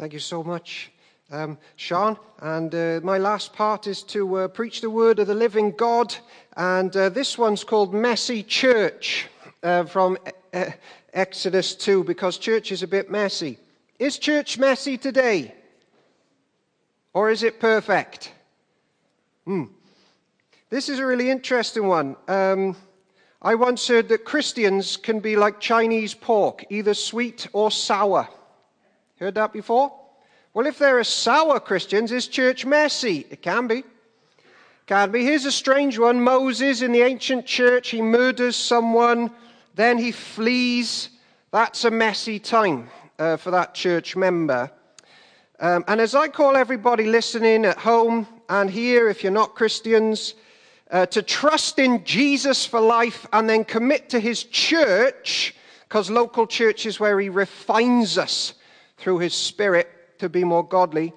Thank you so much, um, Sean. And uh, my last part is to uh, preach the word of the living God. And uh, this one's called Messy Church uh, from Exodus 2 because church is a bit messy. Is church messy today? Or is it perfect? Hmm. This is a really interesting one. Um, I once heard that Christians can be like Chinese pork, either sweet or sour. Heard that before? Well, if there are sour Christians, is church messy? It can be. Can be. Here's a strange one Moses in the ancient church, he murders someone, then he flees. That's a messy time uh, for that church member. Um, and as I call everybody listening at home and here, if you're not Christians, uh, to trust in Jesus for life and then commit to his church, because local church is where he refines us through his spirit to be more godly.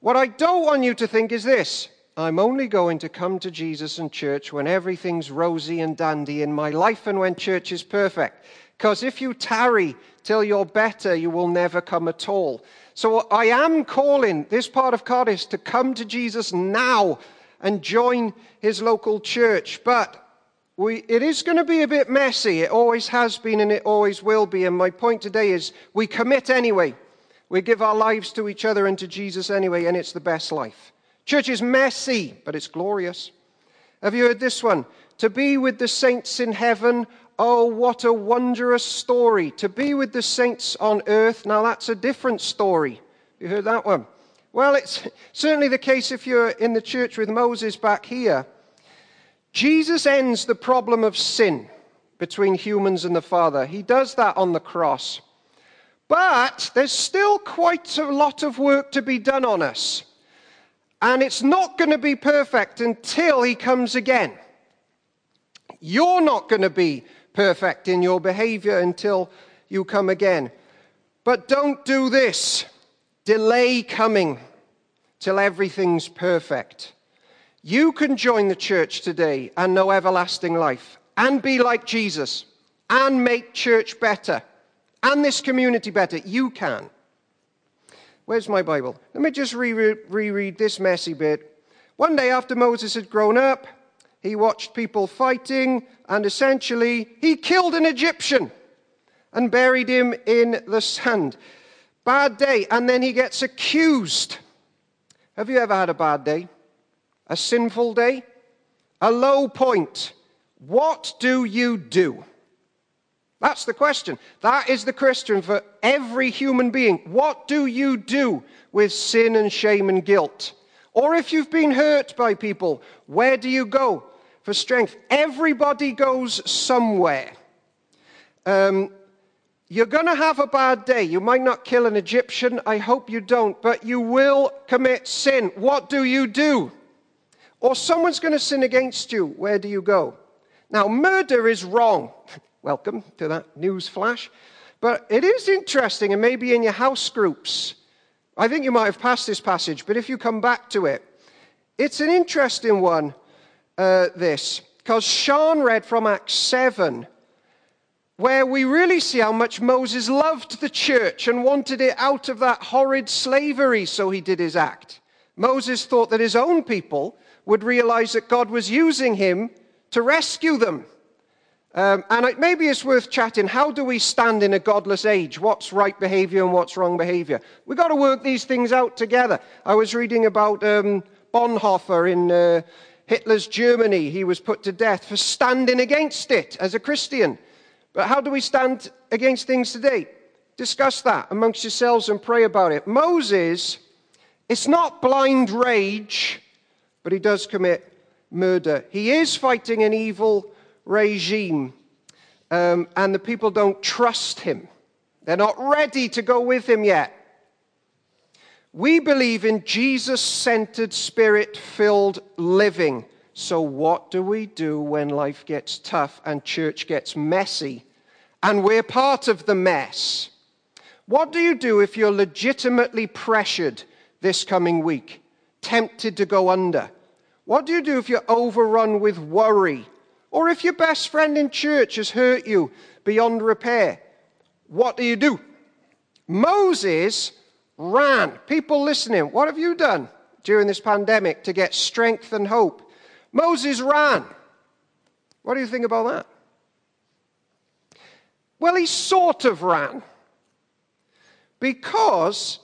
What I don't want you to think is this I'm only going to come to Jesus and church when everything's rosy and dandy in my life and when church is perfect. Because if you tarry till you're better, you will never come at all. So I am calling this part of Cardiff to come to Jesus now and join his local church. But we, it is going to be a bit messy. It always has been and it always will be. And my point today is we commit anyway. We give our lives to each other and to Jesus anyway, and it's the best life. Church is messy, but it's glorious. Have you heard this one? To be with the saints in heaven. Oh, what a wondrous story. To be with the saints on earth. Now, that's a different story. You heard that one? Well, it's certainly the case if you're in the church with Moses back here. Jesus ends the problem of sin between humans and the Father. He does that on the cross. But there's still quite a lot of work to be done on us. And it's not going to be perfect until he comes again. You're not going to be perfect in your behavior until you come again. But don't do this. Delay coming till everything's perfect. You can join the church today and know everlasting life and be like Jesus and make church better and this community better. You can. Where's my Bible? Let me just reread this messy bit. One day after Moses had grown up, he watched people fighting, and essentially, he killed an Egyptian and buried him in the sand. Bad day. And then he gets accused. Have you ever had a bad day? A sinful day? A low point? What do you do? That's the question. That is the question for every human being. What do you do with sin and shame and guilt? Or if you've been hurt by people, where do you go for strength? Everybody goes somewhere. Um, you're going to have a bad day. You might not kill an Egyptian. I hope you don't. But you will commit sin. What do you do? Or someone's going to sin against you. Where do you go? Now, murder is wrong. Welcome to that news flash. But it is interesting, and maybe in your house groups, I think you might have passed this passage, but if you come back to it, it's an interesting one, uh, this, because Sean read from Acts 7, where we really see how much Moses loved the church and wanted it out of that horrid slavery, so he did his act. Moses thought that his own people would realize that God was using him to rescue them. Um, and maybe it's worth chatting. How do we stand in a godless age? What's right behavior and what's wrong behavior? We've got to work these things out together. I was reading about um, Bonhoeffer in uh, Hitler's Germany. He was put to death for standing against it as a Christian. But how do we stand against things today? Discuss that amongst yourselves and pray about it. Moses, it's not blind rage, but he does commit murder. He is fighting an evil regime, um, and the people don't trust him. They're not ready to go with him yet. We believe in Jesus centered, spirit filled living. So, what do we do when life gets tough and church gets messy and we're part of the mess? What do you do if you're legitimately pressured this coming week, tempted to go under? What do you do if you're overrun with worry or if your best friend in church has hurt you beyond repair, what do you do? Moses ran. People listening, what have you done during this pandemic to get strength and hope? Moses ran. What do you think about that? Well, he sort of ran. Because,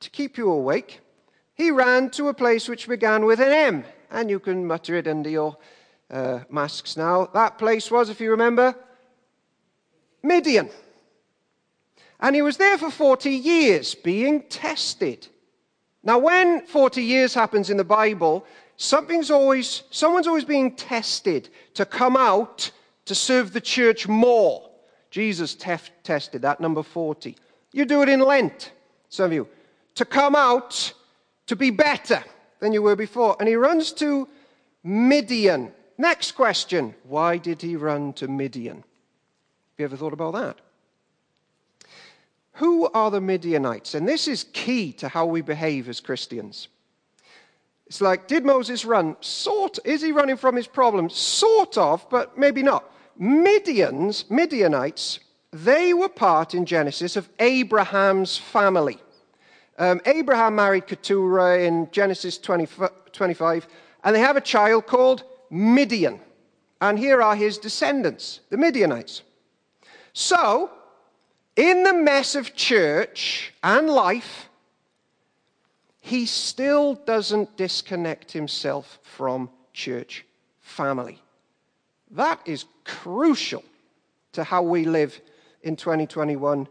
to keep you awake, he ran to a place which began with an M. And you can mutter it under your uh, masks now. That place was, if you remember, Midian. And he was there for 40 years being tested. Now, when 40 years happens in the Bible, something's always, someone's always being tested to come out to serve the church more. Jesus tef- tested that, number 40. You do it in Lent, some of you, to come out to be better than you were before. And he runs to Midian. Next question Why did he run to Midian? Have you ever thought about that? Who are the Midianites? And this is key to how we behave as Christians. It's like, did Moses run? Sort. Is he running from his problems? Sort of, but maybe not. Midians, Midianites, they were part in Genesis of Abraham's family. Um, Abraham married Keturah in Genesis 20, 25, and they have a child called Midian. And here are his descendants, the Midianites. So, in the mess of church and life, he still doesn't disconnect himself from church family. That is crucial to how we live in 2021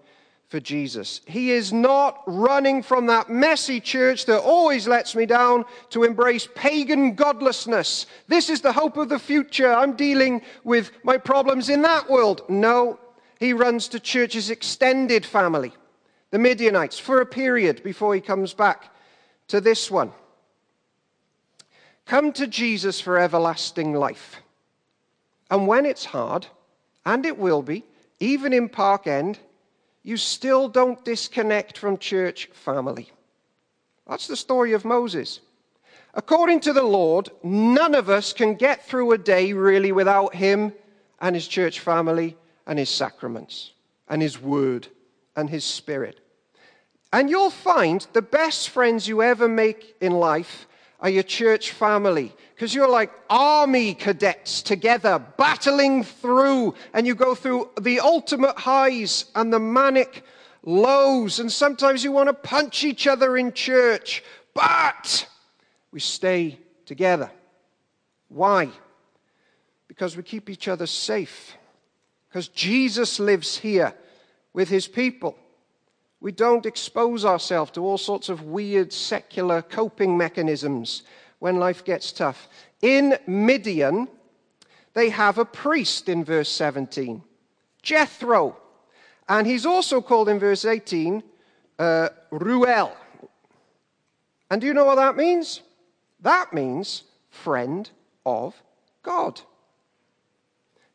for Jesus. He is not running from that messy church that always lets me down to embrace pagan godlessness. This is the hope of the future. I'm dealing with my problems in that world. No, he runs to church's extended family, the Midianites, for a period before he comes back to this one. Come to Jesus for everlasting life. And when it's hard, and it will be, even in Park End, you still don't disconnect from church family. That's the story of Moses. According to the Lord, none of us can get through a day really without him and his church family and his sacraments and his word and his spirit. And you'll find the best friends you ever make in life are your church family because you're like army cadets together, battling through, and you go through the ultimate highs and the manic lows, and sometimes you want to punch each other in church, but we stay together. Why? Because we keep each other safe. Because Jesus lives here with his people. We don't expose ourselves to all sorts of weird secular coping mechanisms when life gets tough. In Midian, they have a priest in verse 17, Jethro. And he's also called in verse 18 uh, Reuel. And do you know what that means? That means friend of God.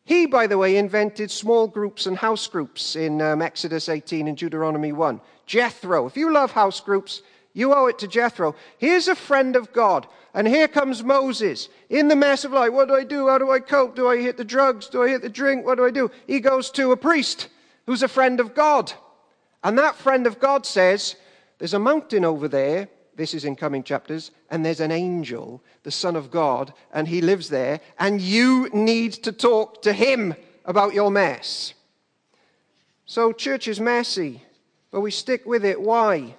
He, by the way, invented small groups and house groups in um, Exodus 18 and Deuteronomy 1. Jethro. If you love house groups, you owe it to Jethro. Here's a friend of God. And here comes Moses in the mess of life. What do I do? How do I cope? Do I hit the drugs? Do I hit the drink? What do I do? He goes to a priest who's a friend of God. And that friend of God says, There's a mountain over there. This is in coming chapters. And there's an angel, the Son of God, and he lives there. And you need to talk to him about your mess. So, church is messy, but we stick with it. Why?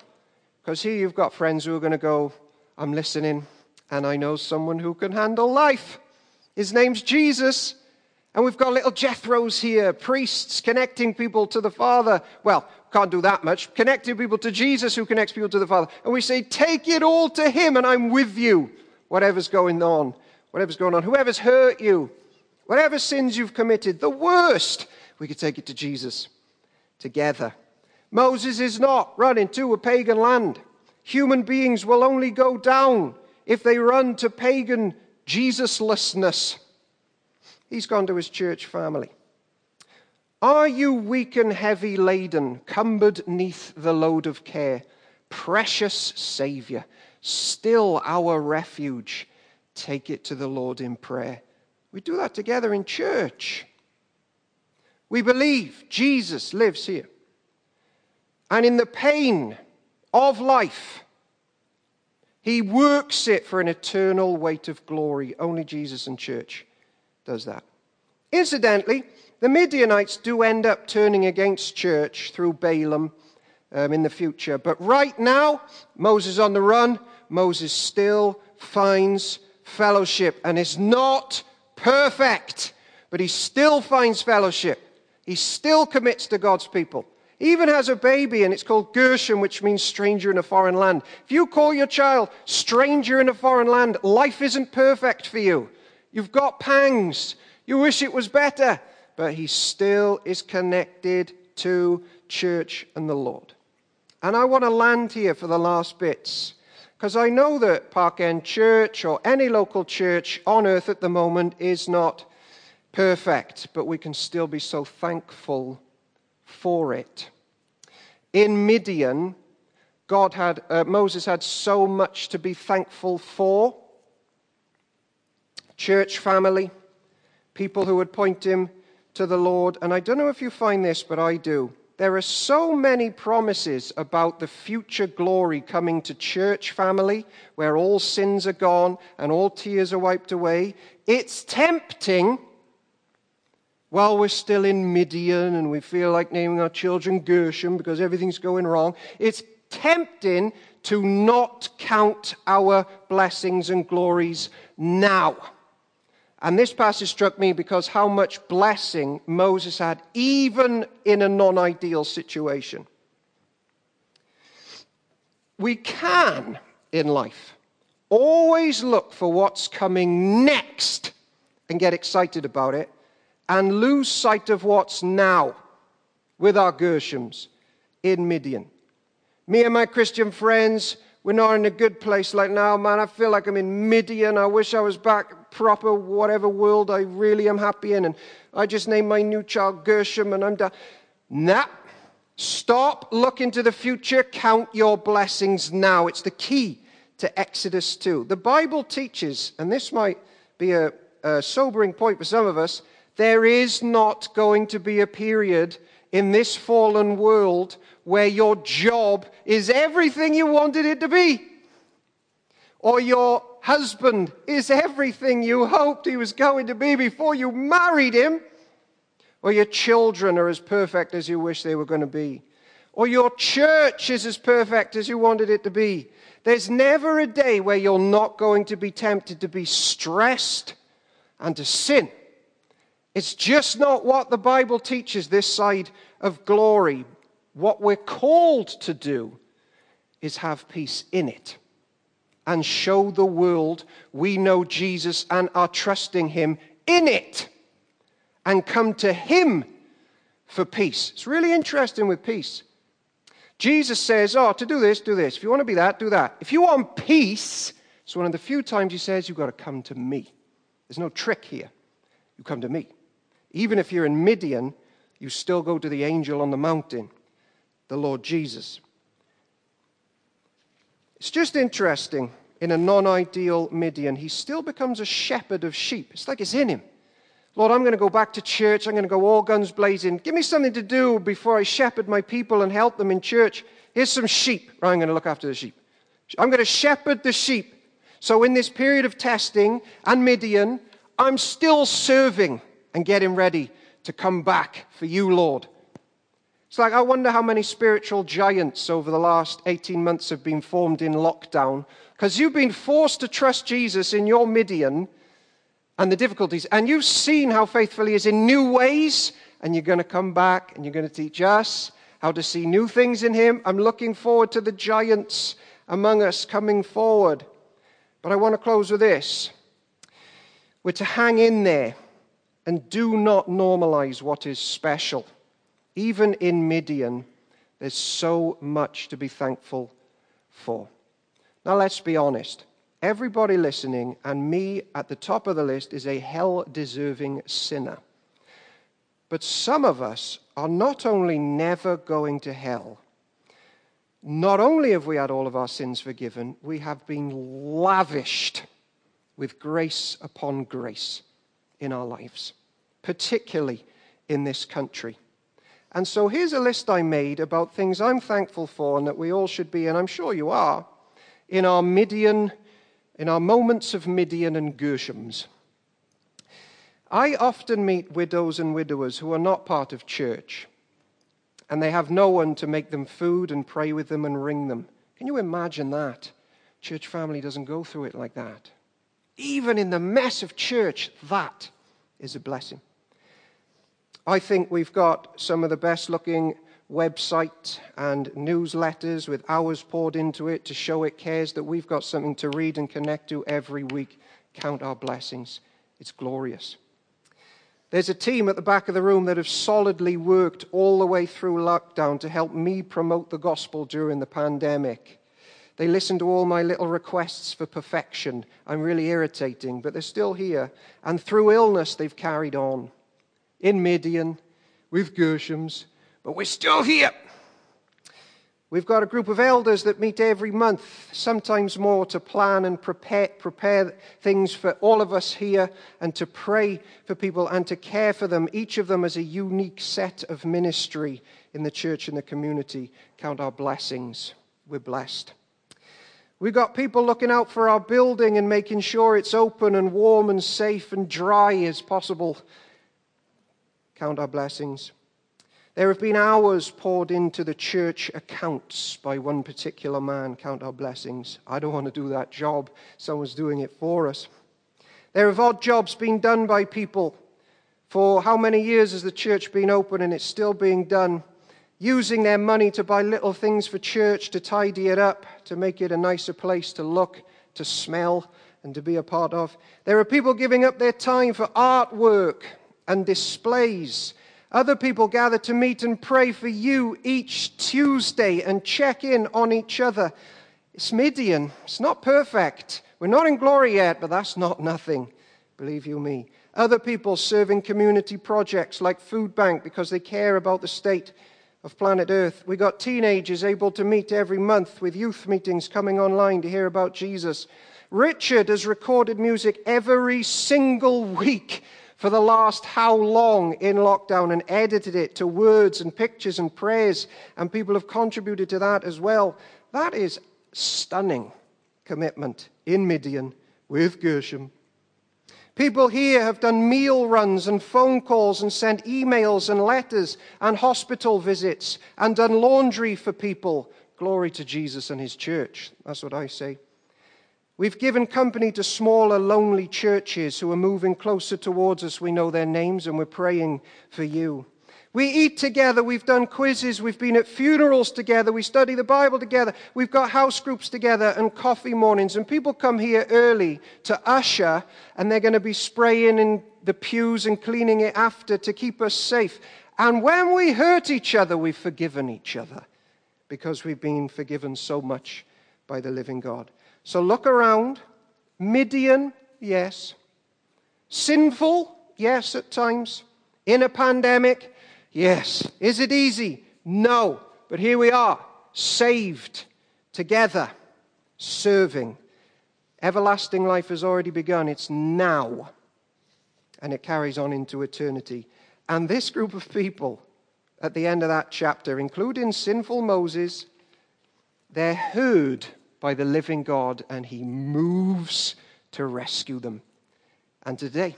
Because here you've got friends who are going to go, I'm listening, and I know someone who can handle life. His name's Jesus. And we've got little Jethros here, priests connecting people to the Father. Well, can't do that much. Connecting people to Jesus who connects people to the Father. And we say, take it all to Him and I'm with you. Whatever's going on, whatever's going on, whoever's hurt you, whatever sins you've committed, the worst, we could take it to Jesus together. Moses is not running to a pagan land. Human beings will only go down if they run to pagan Jesuslessness. He's gone to his church family. Are you weak and heavy laden, cumbered neath the load of care? Precious Savior, still our refuge. Take it to the Lord in prayer. We do that together in church. We believe Jesus lives here. And in the pain of life. He works it for an eternal weight of glory. Only Jesus and church does that. Incidentally, the Midianites do end up turning against church through Balaam um, in the future. But right now, Moses on the run, Moses still finds fellowship and is not perfect, but he still finds fellowship. He still commits to God's people. He even has a baby, and it's called Gershom, which means stranger in a foreign land. If you call your child stranger in a foreign land, life isn't perfect for you. You've got pangs. You wish it was better, but he still is connected to church and the Lord. And I want to land here for the last bits. Because I know that Park End Church or any local church on earth at the moment is not perfect, but we can still be so thankful for it. In Midian, God had, uh, Moses had so much to be thankful for. Church family, people who would point him to the Lord. And I don't know if you find this, but I do. There are so many promises about the future glory coming to church family, where all sins are gone and all tears are wiped away. It's tempting while we're still in Midian and we feel like naming our children Gershom because everything's going wrong. It's tempting to not count our blessings and glories now. And this passage struck me because how much blessing Moses had, even in a non ideal situation. We can, in life, always look for what's coming next and get excited about it, and lose sight of what's now with our Gershoms in Midian. Me and my Christian friends, we're not in a good place like now, man. I feel like I'm in Midian. I wish I was back proper, whatever world I really am happy in. And I just named my new child Gershom and I'm done. Nah. Stop looking to the future. Count your blessings now. It's the key to Exodus 2. The Bible teaches, and this might be a, a sobering point for some of us, there is not going to be a period in this fallen world where your job is everything you wanted it to be, or your husband is everything you hoped he was going to be before you married him, or your children are as perfect as you wish they were going to be, or your church is as perfect as you wanted it to be. There's never a day where you're not going to be tempted to be stressed and to sin. It's just not what the Bible teaches this side of glory. What we're called to do is have peace in it and show the world we know Jesus and are trusting Him in it and come to Him for peace. It's really interesting with peace. Jesus says, Oh, to do this, do this. If you want to be that, do that. If you want peace, it's one of the few times He says, You've got to come to me. There's no trick here. You come to me. Even if you're in Midian, you still go to the angel on the mountain the Lord Jesus. It's just interesting. In a non ideal Midian, he still becomes a shepherd of sheep. It's like it's in him. Lord, I'm going to go back to church. I'm going to go all guns blazing. Give me something to do before I shepherd my people and help them in church. Here's some sheep. I'm going to look after the sheep. I'm going to shepherd the sheep. So, in this period of testing and Midian, I'm still serving and getting ready to come back for you, Lord. It's like, I wonder how many spiritual giants over the last 18 months have been formed in lockdown because you've been forced to trust Jesus in your Midian and the difficulties, and you've seen how faithful he is in new ways, and you're going to come back and you're going to teach us how to see new things in him. I'm looking forward to the giants among us coming forward. But I want to close with this. We're to hang in there and do not normalize what is special. Even in Midian, there's so much to be thankful for. Now, let's be honest. Everybody listening, and me at the top of the list, is a hell deserving sinner. But some of us are not only never going to hell, not only have we had all of our sins forgiven, we have been lavished with grace upon grace in our lives, particularly in this country. And so here's a list I made about things I'm thankful for and that we all should be, and I'm sure you are, in our Midian, in our moments of Midian and Gershom's. I often meet widows and widowers who are not part of church, and they have no one to make them food and pray with them and ring them. Can you imagine that? Church family doesn't go through it like that. Even in the mess of church, that is a blessing. I think we've got some of the best looking website and newsletters with hours poured into it to show it cares that we've got something to read and connect to every week. Count our blessings. It's glorious. There's a team at the back of the room that have solidly worked all the way through lockdown to help me promote the gospel during the pandemic. They listen to all my little requests for perfection. I'm really irritating, but they're still here. And through illness, they've carried on in Midian with Gershom's, but we're still here. We've got a group of elders that meet every month, sometimes more, to plan and prepare, prepare things for all of us here and to pray for people and to care for them. Each of them has a unique set of ministry in the church and the community. Count our blessings. We're blessed. We've got people looking out for our building and making sure it's open and warm and safe and dry as possible count our blessings. There have been hours poured into the church accounts by one particular man. Count our blessings. I don't want to do that job. Someone's doing it for us. There have odd jobs being done by people. For how many years has the church been open and it's still being done? Using their money to buy little things for church, to tidy it up, to make it a nicer place to look, to smell, and to be a part of. There are people giving up their time for artwork and displays. Other people gather to meet and pray for you each Tuesday and check in on each other. It's Midian. It's not perfect. We're not in glory yet, but that's not nothing. Believe you me. Other people serving community projects like Food Bank because they care about the state of planet Earth. We got teenagers able to meet every month with youth meetings coming online to hear about Jesus. Richard has recorded music every single week for the last how long in lockdown and edited it to words and pictures and prayers, and people have contributed to that as well. That is stunning commitment in Midian with Gershom. People here have done meal runs and phone calls and sent emails and letters and hospital visits and done laundry for people. Glory to Jesus and his church. That's what I say. We've given company to smaller, lonely churches who are moving closer towards us. We know their names and we're praying for you. We eat together. We've done quizzes. We've been at funerals together. We study the Bible together. We've got house groups together and coffee mornings. And people come here early to usher, and they're going to be spraying in the pews and cleaning it after to keep us safe. And when we hurt each other, we've forgiven each other because we've been forgiven so much by the living God. So look around. Midian, yes. Sinful, yes, at times. In a pandemic, yes. Is it easy? No. But here we are, saved together, serving. Everlasting life has already begun. It's now. And it carries on into eternity. And this group of people at the end of that chapter, including sinful Moses, they're heard by the living God and he moves to rescue them. And today,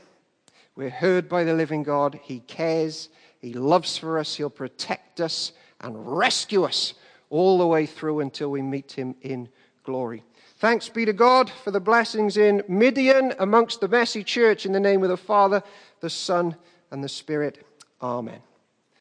we're heard by the living God. He cares, he loves for us, he'll protect us and rescue us all the way through until we meet him in glory. Thanks be to God for the blessings in Midian amongst the messy church in the name of the Father, the Son, and the Spirit. Amen.